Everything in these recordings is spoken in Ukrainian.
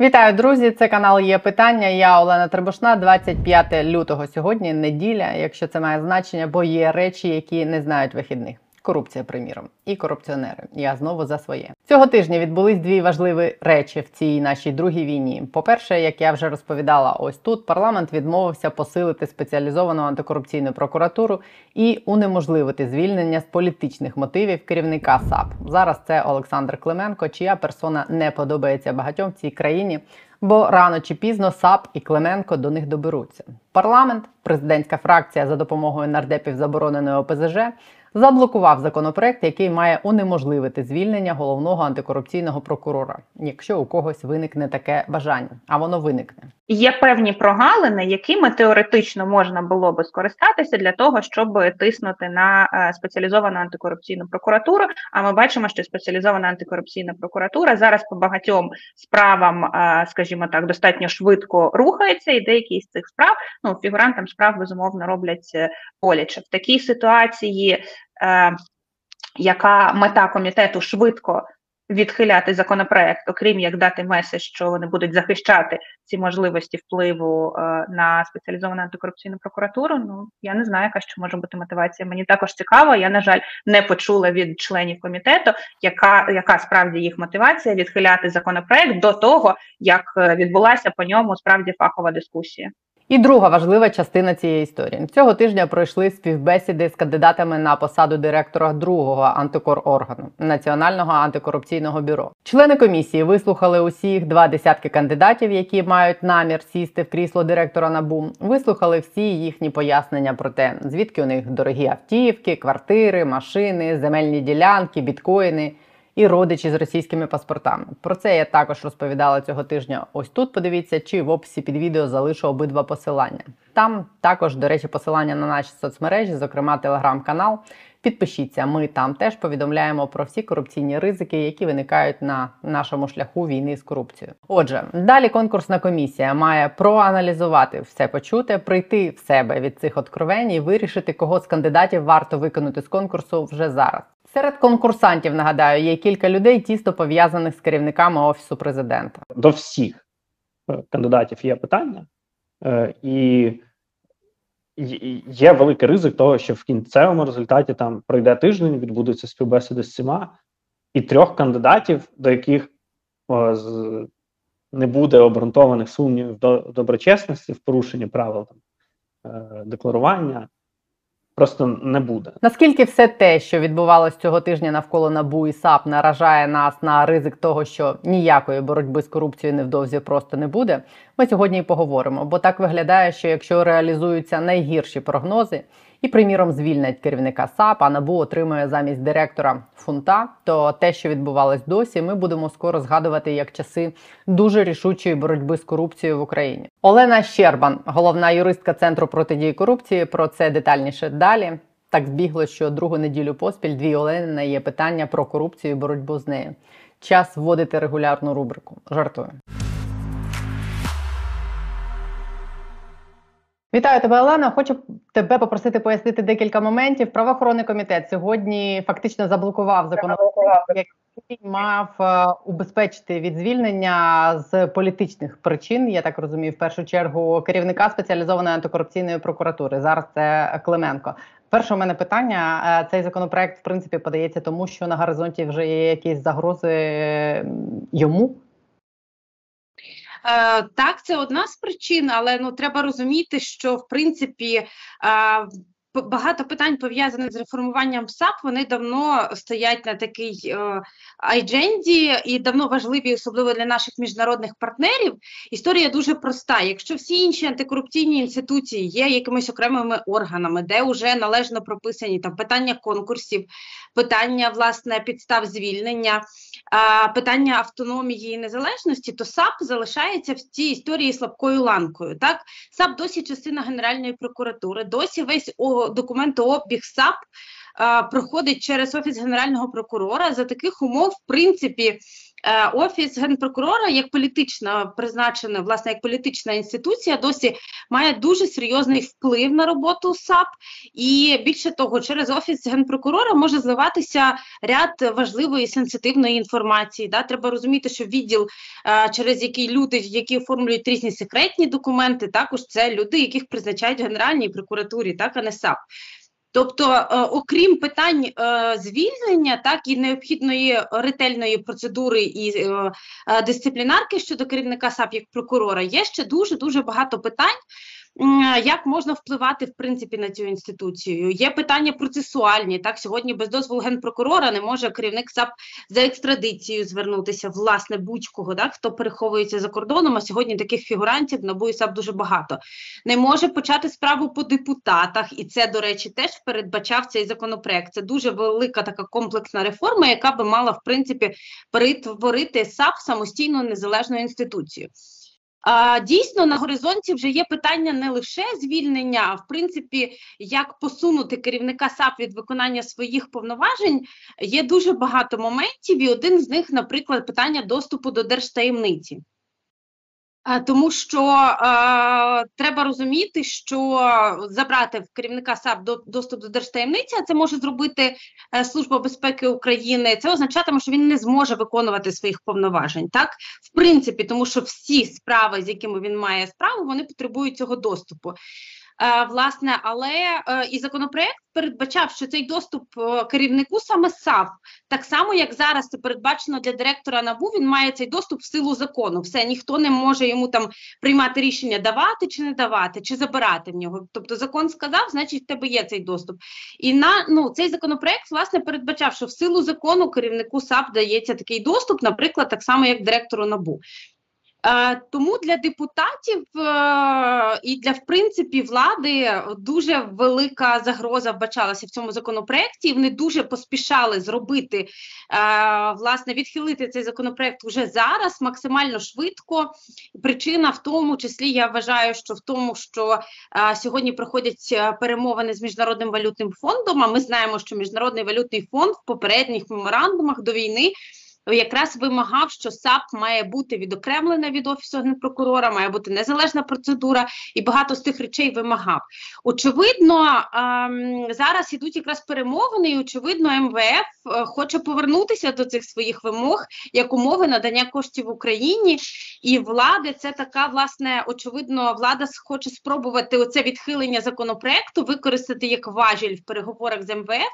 Вітаю, друзі! Це канал є питання. Я Олена Требушна, 25 лютого сьогодні. Неділя, якщо це має значення, бо є речі, які не знають вихідних. Корупція, приміром, і корупціонери. Я знову за своє цього тижня відбулись дві важливі речі в цій нашій другій війні. По-перше, як я вже розповідала, ось тут парламент відмовився посилити спеціалізовану антикорупційну прокуратуру і унеможливити звільнення з політичних мотивів керівника САП. Зараз це Олександр Клименко, чия персона не подобається багатьом в цій країні. Бо рано чи пізно САП і Клименко до них доберуться. Парламент, президентська фракція за допомогою нардепів забороненої ОПЗЖ заблокував законопроект, який має унеможливити звільнення головного антикорупційного прокурора, якщо у когось виникне таке бажання, а воно виникне. Є певні прогалини, якими теоретично можна було би скористатися для того, щоб тиснути на е, спеціалізовану антикорупційну прокуратуру. А ми бачимо, що спеціалізована антикорупційна прокуратура зараз по багатьом справам, е, скажімо так, достатньо швидко рухається, і деякі з цих справ ну фігурантам справ безумовно роблять е, боляче в такій ситуації яка мета комітету швидко відхиляти законопроект, окрім як дати меседж, що вони будуть захищати ці можливості впливу е, на спеціалізовану антикорупційну прокуратуру. Ну я не знаю, яка що може бути мотивація. Мені також цікаво. Я на жаль не почула від членів комітету, яка яка справді їх мотивація відхиляти законопроект до того, як е, відбулася по ньому справді фахова дискусія. І друга важлива частина цієї історії цього тижня пройшли співбесіди з кандидатами на посаду директора другого антикороргану Національного антикорупційного бюро. Члени комісії вислухали усіх два десятки кандидатів, які мають намір сісти в крісло директора НАБУ. Вислухали всі їхні пояснення про те, звідки у них дорогі автівки, квартири, машини, земельні ділянки, біткоїни і родичі з російськими паспортами. Про це я також розповідала цього тижня. Ось тут подивіться, чи в описі під відео залишу обидва посилання. Там також, до речі, посилання на наші соцмережі, зокрема телеграм-канал. Підпишіться, ми там теж повідомляємо про всі корупційні ризики, які виникають на нашому шляху війни з корупцією. Отже, далі конкурсна комісія має проаналізувати все почуте, прийти в себе від цих откровень і вирішити, кого з кандидатів варто виконати з конкурсу вже зараз. Серед конкурсантів нагадаю, є кілька людей, тісто пов'язаних з керівниками офісу президента. До всіх кандидатів є питання, і є великий ризик того, що в кінцевому результаті там пройде тиждень, відбудуться співбесіди з всіма, і трьох кандидатів, до яких не буде обґрунтованих сумнівів до доброчесності в порушенні правил там, е, декларування просто не буде. Наскільки все те, що відбувалось цього тижня навколо НАБУ і САП, наражає нас на ризик того, що ніякої боротьби з корупцією невдовзі просто не буде, ми сьогодні і поговоримо. Бо так виглядає, що якщо реалізуються найгірші прогнози, і, приміром, звільнять керівника САП, а набу отримує замість директора фунта. То те, що відбувалось досі, ми будемо скоро згадувати як часи дуже рішучої боротьби з корупцією в Україні. Олена Щербан, головна юристка центру протидії корупції. Про це детальніше далі. Так збігло, що другу неділю поспіль дві Олени на є питання про корупцію і боротьбу з нею. Час вводити регулярну рубрику. Жартую. Вітаю тебе, Олена. Хочу тебе попросити пояснити декілька моментів. Правоохоронний комітет сьогодні фактично заблокував законопроект, який мав е, убезпечити від звільнення з політичних причин. Я так розумію, в першу чергу керівника спеціалізованої антикорупційної прокуратури. Зараз це Клименко. Перше у мене питання: е, цей законопроект в принципі подається тому, що на горизонті вже є якісь загрози йому. Е, так, це одна з причин, але ну треба розуміти, що в принципі. Е, багато питань пов'язаних з реформуванням САП, вони давно стоять на такій е, айдженді і давно важливі, особливо для наших міжнародних партнерів. Історія дуже проста. Якщо всі інші антикорупційні інституції є якимись окремими органами, де вже належно прописані там питання конкурсів, питання власне підстав звільнення, питання автономії і незалежності, то САП залишається в цій історії слабкою ланкою. Так, САП досі частина Генеральної прокуратури, досі весь документообіг САП проходить через офіс генерального прокурора. За таких умов, в принципі, офіс генпрокурора як політична призначена, власне, як політична інституція, досі має дуже серйозний вплив на роботу САП, і більше того, через офіс генпрокурора може зливатися ряд важливої сенситивної інформації. Да? Треба розуміти, що відділ, е, через який люди, які оформлюють різні секретні документи, також це люди, яких призначають Генеральній прокуратурі, так а не САП. Тобто, е, окрім питань е, звільнення, так і необхідної ретельної процедури і е, дисциплінарки щодо керівника САП як прокурора, є ще дуже дуже багато питань. Як можна впливати в принципі на цю інституцію? Є питання процесуальні. Так сьогодні без дозволу генпрокурора не може керівник САП за екстрадицією звернутися, власне, будь-кого, так, хто переховується за кордоном. А сьогодні таких фігурантів НАБУ і САП дуже багато. Не може почати справу по депутатах, і це, до речі, теж передбачав цей законопроект. Це дуже велика така комплексна реформа, яка би мала в принципі перетворити САП самостійну незалежну інституцію. А, дійсно, на горизонті вже є питання не лише звільнення, а в принципі, як посунути керівника САП від виконання своїх повноважень. Є дуже багато моментів, і один з них, наприклад, питання доступу до держтаємниці. А, Тому що е, треба розуміти, що забрати в керівника САП до, доступ до держтаємниці, а це може зробити е, Служба безпеки України. Це означатиме, що він не зможе виконувати своїх повноважень. Так, в принципі, тому що всі справи, з якими він має справу, вони потребують цього доступу. Е, власне, але е, і законопроект передбачав, що цей доступ е, керівнику саме САП, так само як зараз це передбачено для директора НАБУ, він має цей доступ в силу закону. Все ніхто не може йому там приймати рішення давати чи не давати, чи забирати в нього. Тобто закон сказав, значить в тебе є цей доступ. І на ну цей законопроект власне передбачав, що в силу закону керівнику САП дається такий доступ, наприклад, так само як директору НАБУ. Е, Тому для депутатів е, і для в принципі влади дуже велика загроза вбачалася в цьому законопроекті. Вони дуже поспішали зробити е, власне відхилити цей законопроект уже зараз, максимально швидко. Причина в тому числі я вважаю, що в тому, що сьогодні проходять перемовини з міжнародним валютним фондом. А ми знаємо, що міжнародний валютний фонд в попередніх меморандумах до війни якраз вимагав, що САП має бути відокремлена від офісу генпрокурора, має бути незалежна процедура, і багато з тих речей вимагав. Очевидно, ем, зараз ідуть якраз перемовини, і очевидно, МВФ е, хоче повернутися до цих своїх вимог як умови надання коштів Україні і влади. Це така власне, очевидно, влада хоче спробувати оце відхилення законопроекту використати як важіль в переговорах з МВФ.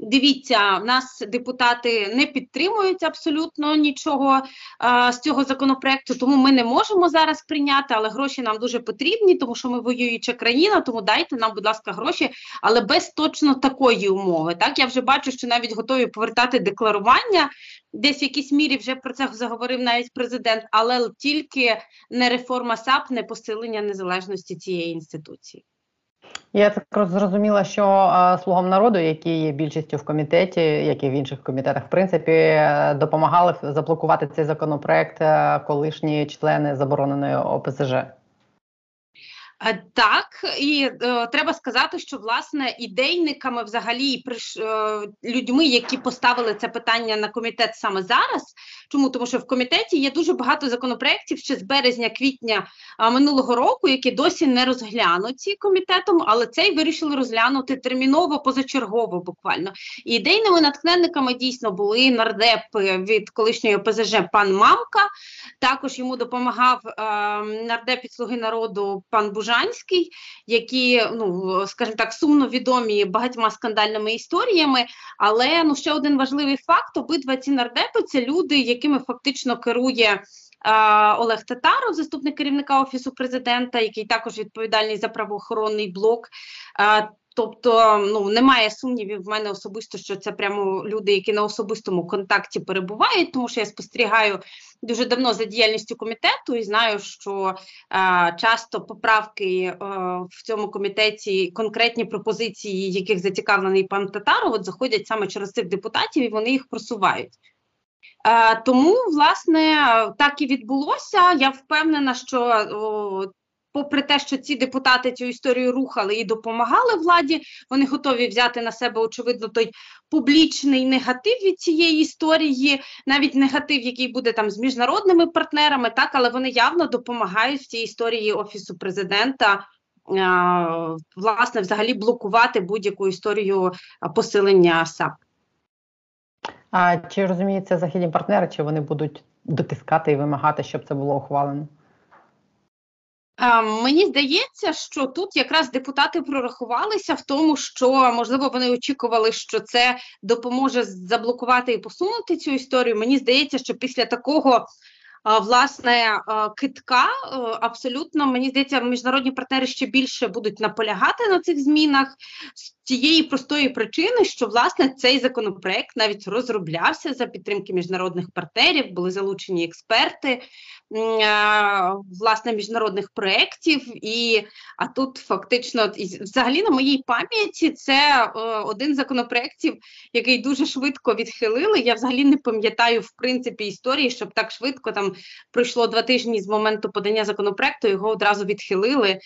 Дивіться, в нас депутати не підтримують абсолютно нічого а, з цього законопроекту, тому ми не можемо зараз прийняти, але гроші нам дуже потрібні, тому що ми воююча країна, тому дайте нам, будь ласка, гроші, але без точно такої умови. Так я вже бачу, що навіть готові повертати декларування. Десь в якійсь мірі вже про це заговорив навіть президент, але тільки не реформа САП, не посилення незалежності цієї інституції. Я так зрозуміла, що слугам народу, які є більшістю в комітеті, як і в інших комітетах, в принципі, е, допомагали заблокувати цей законопроект е, колишні члени забороненої ОПЗЖ. Е, Так, і е, треба сказати, що власне ідейниками, взагалі, приш, е, людьми, які поставили це питання на комітет саме зараз. Чому тому, що в комітеті є дуже багато законопроєктів ще з березня-квітня минулого року, які досі не розглянуті комітетом, але цей вирішили розглянути терміново, позачергово, буквально. І ідейними натхненниками дійсно були нардепи від колишньої ОПЗЖ пан Мамка. Також йому допомагав е, нардеп від «Слуги народу пан Бужанський, які, ну скажімо так, сумно відомі багатьма скандальними історіями. Але ну ще один важливий факт: обидва ці нардепи це люди, якими фактично керує. Олег Татаров, заступник керівника офісу президента, який також відповідальний за правоохоронний блок. Тобто, ну немає сумнівів в мене особисто, що це прямо люди, які на особистому контакті перебувають, тому що я спостерігаю дуже давно за діяльністю комітету і знаю, що е, часто поправки е, в цьому комітеті, конкретні пропозиції, яких зацікавлений пан Татаров, от заходять саме через цих депутатів, і вони їх просувають. Е, тому, власне, так і відбулося. Я впевнена, що попри те, що ці депутати цю історію рухали і допомагали владі, вони готові взяти на себе очевидно той публічний негатив від цієї історії, навіть негатив, який буде там з міжнародними партнерами, так але вони явно допомагають в цій історії офісу президента. Власне, взагалі блокувати будь-яку історію посилення САП. А чи розуміють це західні партнери, чи вони будуть дотискати і вимагати, щоб це було ухвалено? Мені здається, що тут якраз депутати прорахувалися в тому, що можливо вони очікували, що це допоможе заблокувати і посунути цю історію. Мені здається, що після такого власне китка абсолютно мені здається, міжнародні партнери ще більше будуть наполягати на цих змінах тієї простої причини, що власне цей законопроект навіть розроблявся за підтримки міжнародних партнерів, були залучені експерти власне міжнародних проєктів, і а тут фактично взагалі на моїй пам'яті це один з законопроєктів, який дуже швидко відхилили. Я взагалі не пам'ятаю в принципі історії, щоб так швидко там пройшло два тижні з моменту подання законопроекту. Його одразу відхилили. Е,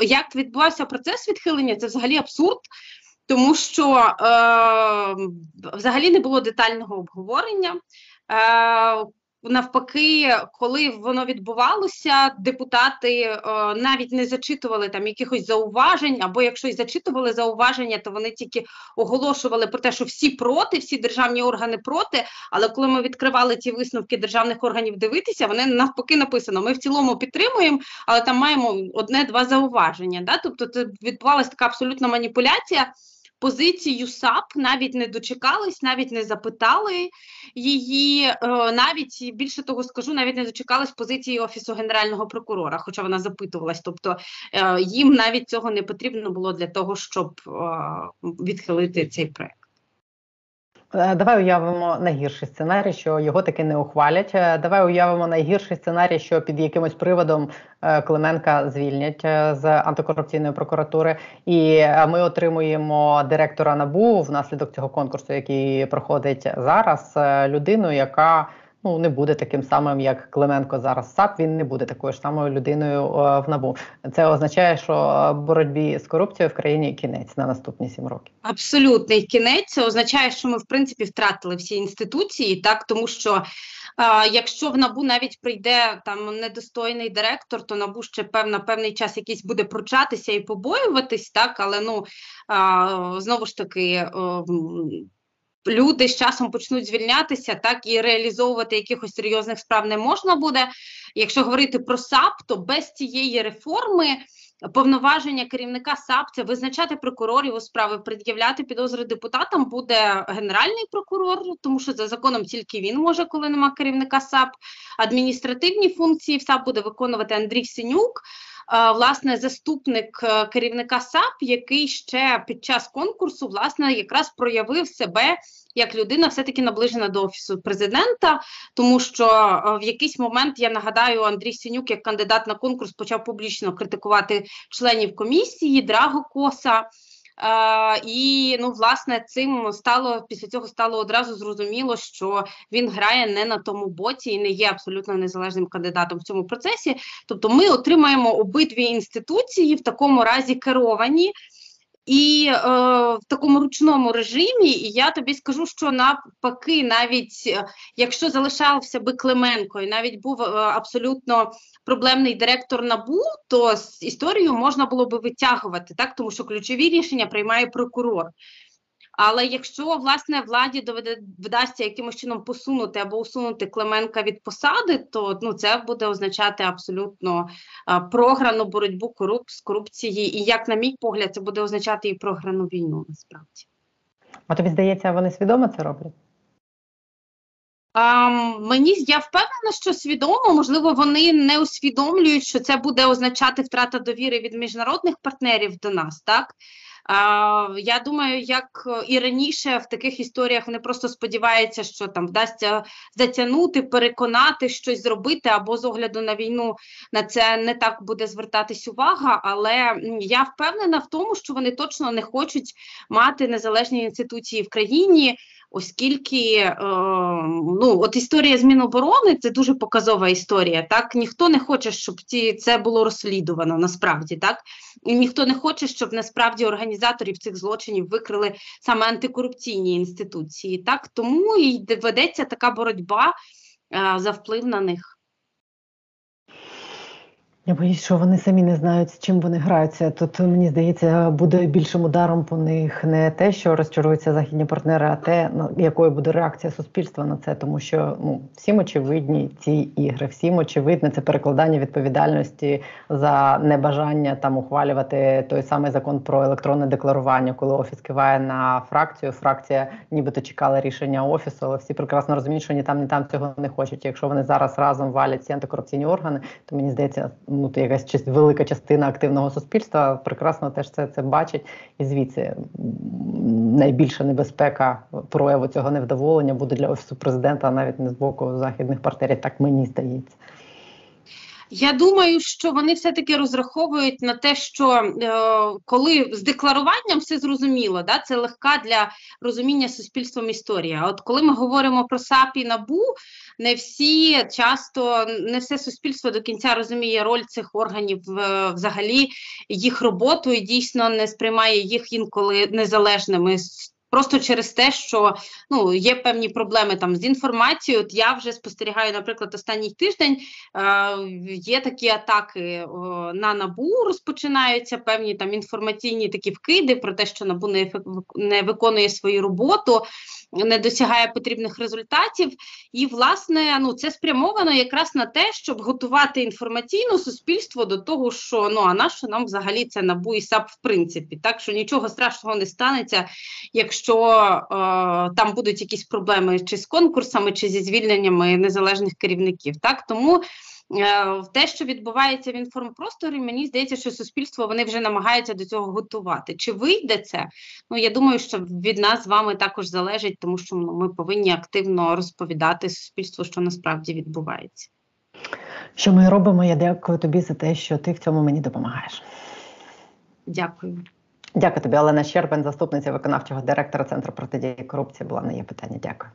як відбувався процес відхилення? Це взагалі абсурд. Тому що е, взагалі не було детального обговорення. Е, навпаки, коли воно відбувалося, депутати е, навіть не зачитували там якихось зауважень, або якщо й зачитували зауваження, то вони тільки оголошували про те, що всі проти, всі державні органи проти. Але коли ми відкривали ці висновки державних органів дивитися, вони навпаки написано: ми в цілому підтримуємо, але там маємо одне-два зауваження. Да? Тобто, це відбувалася така абсолютна маніпуляція позицію САП навіть не дочекались, навіть не запитали її, е, навіть більше того скажу, навіть не дочекались позиції офісу генерального прокурора, хоча вона запитувалась. Тобто е, їм навіть цього не потрібно було для того, щоб е, відхилити цей проект. Е, давай уявимо найгірший сценарій, що його таки не ухвалять. Е, давай уявимо найгірший сценарій, що під якимось приводом е, Клименка звільнять з антикорупційної прокуратури, і ми отримуємо директора набу внаслідок цього конкурсу, який проходить зараз. Людину, яка ну не буде таким самим, як Клименко зараз. САП він не буде такою ж самою людиною в набу. Це означає, що боротьбі з корупцією в країні кінець на наступні сім років. Абсолютний кінець це означає, що ми в принципі втратили всі інституції, так тому що. Якщо в набу навіть прийде там недостойний директор, то набу ще певна певний час якийсь буде пручатися і побоюватись, так але ну знову ж таки люди з часом почнуть звільнятися, так і реалізовувати якихось серйозних справ не можна буде. Якщо говорити про САП, то без цієї реформи. Повноваження керівника САП це визначати прокурорів у справи, пред'являти підозри депутатам буде генеральний прокурор, тому що за законом тільки він може, коли нема керівника САП. Адміністративні функції в САП буде виконувати Андрій Синюк власне заступник е, керівника САП, який ще під час конкурсу власне якраз проявив себе як людина, все таки наближена до офісу президента, тому що е, в якийсь момент я нагадаю, Андрій Сінюк, як кандидат на конкурс, почав публічно критикувати членів комісії Драго Коса. Е, і ну, власне, цим стало після цього стало одразу зрозуміло, що він грає не на тому боці і не є абсолютно незалежним кандидатом в цьому процесі. Тобто, ми отримаємо обидві інституції в такому разі керовані і е, в такому ручному режимі, і я тобі скажу, що навпаки, навіть е, якщо залишався би Клименко, і навіть був е, абсолютно проблемний директор набу, то історію можна було би витягувати, так тому що ключові рішення приймає прокурор. Але якщо власне владі доведе вдасться якимось чином посунути або усунути Клименка від посади, то ну це буде означати абсолютно а, програну боротьбу коруп з корупції, і як, на мій погляд, це буде означати і програну війну насправді. А тобі здається, вони свідомо це роблять? А, мені я впевнена, що свідомо, можливо, вони не усвідомлюють, що це буде означати втрата довіри від міжнародних партнерів до нас, так я думаю, як і раніше в таких історіях вони просто сподіваються, що там вдасться затягнути, переконати щось зробити, або з огляду на війну на це не так буде звертатись увага. Але я впевнена в тому, що вони точно не хочуть мати незалежні інституції в країні. Оскільки е, ну, от історія з Міноборони це дуже показова історія. Так ніхто не хоче, щоб ці це було розслідувано насправді, так і ніхто не хоче, щоб насправді організаторів цих злочинів викрили саме антикорупційні інституції. Так тому і ведеться така боротьба е, за вплив на них. Я боюсь, що вони самі не знають, з чим вони граються. Тут мені здається, буде більшим ударом по них не те, що розчаруються західні партнери, а те, ну, якою буде реакція суспільства на це, тому що ну всім очевидні ці ігри, всім очевидне це перекладання відповідальності за небажання там ухвалювати той самий закон про електронне декларування, коли офіс киває на фракцію. Фракція нібито чекала рішення офісу, але всі прекрасно розуміють, що ні там, ні там цього не хочуть. Якщо вони зараз разом валять ці антикорупційні органи, то мені здається, ну якась велика частина активного суспільства прекрасно теж це, це бачить, і звідси найбільша небезпека прояву цього невдоволення буде для офісу президента, навіть не з боку західних партнерів. Так мені здається. Я думаю, що вони все-таки розраховують на те, що е, коли з декларуванням все зрозуміло, да, це легка для розуміння суспільством історія. От коли ми говоримо про САП і НАБУ, не всі часто не все суспільство до кінця розуміє роль цих органів, е, взагалі їх роботу і дійсно не сприймає їх інколи незалежними. Просто через те, що ну є певні проблеми там з інформацією. От я вже спостерігаю, наприклад, останній тиждень Е, Є такі атаки о, на набу, розпочинаються певні там інформаційні такі вкиди про те, що набу не, не виконує свою роботу, не досягає потрібних результатів. І власне ну це спрямовано якраз на те, щоб готувати інформаційне суспільство до того, що ну а на що нам взагалі це набу і САП в принципі, так що нічого страшного не станеться, якщо е, там будуть якісь проблеми чи з конкурсами, чи зі звільненнями незалежних керівників. Так тому. Е, Те, що відбувається в інформпросторі, мені здається, що суспільство вони вже намагаються до цього готувати. Чи вийде це? Ну я думаю, що від нас з вами також залежить, тому що ну, ми повинні активно розповідати суспільству, що насправді відбувається. Що ми робимо? Я дякую тобі за те, що ти в цьому мені допомагаєш. Дякую. Дякую тобі, Олена Щербен, заступниця виконавчого директора Центру протидії корупції. Була на є питання. Дякую.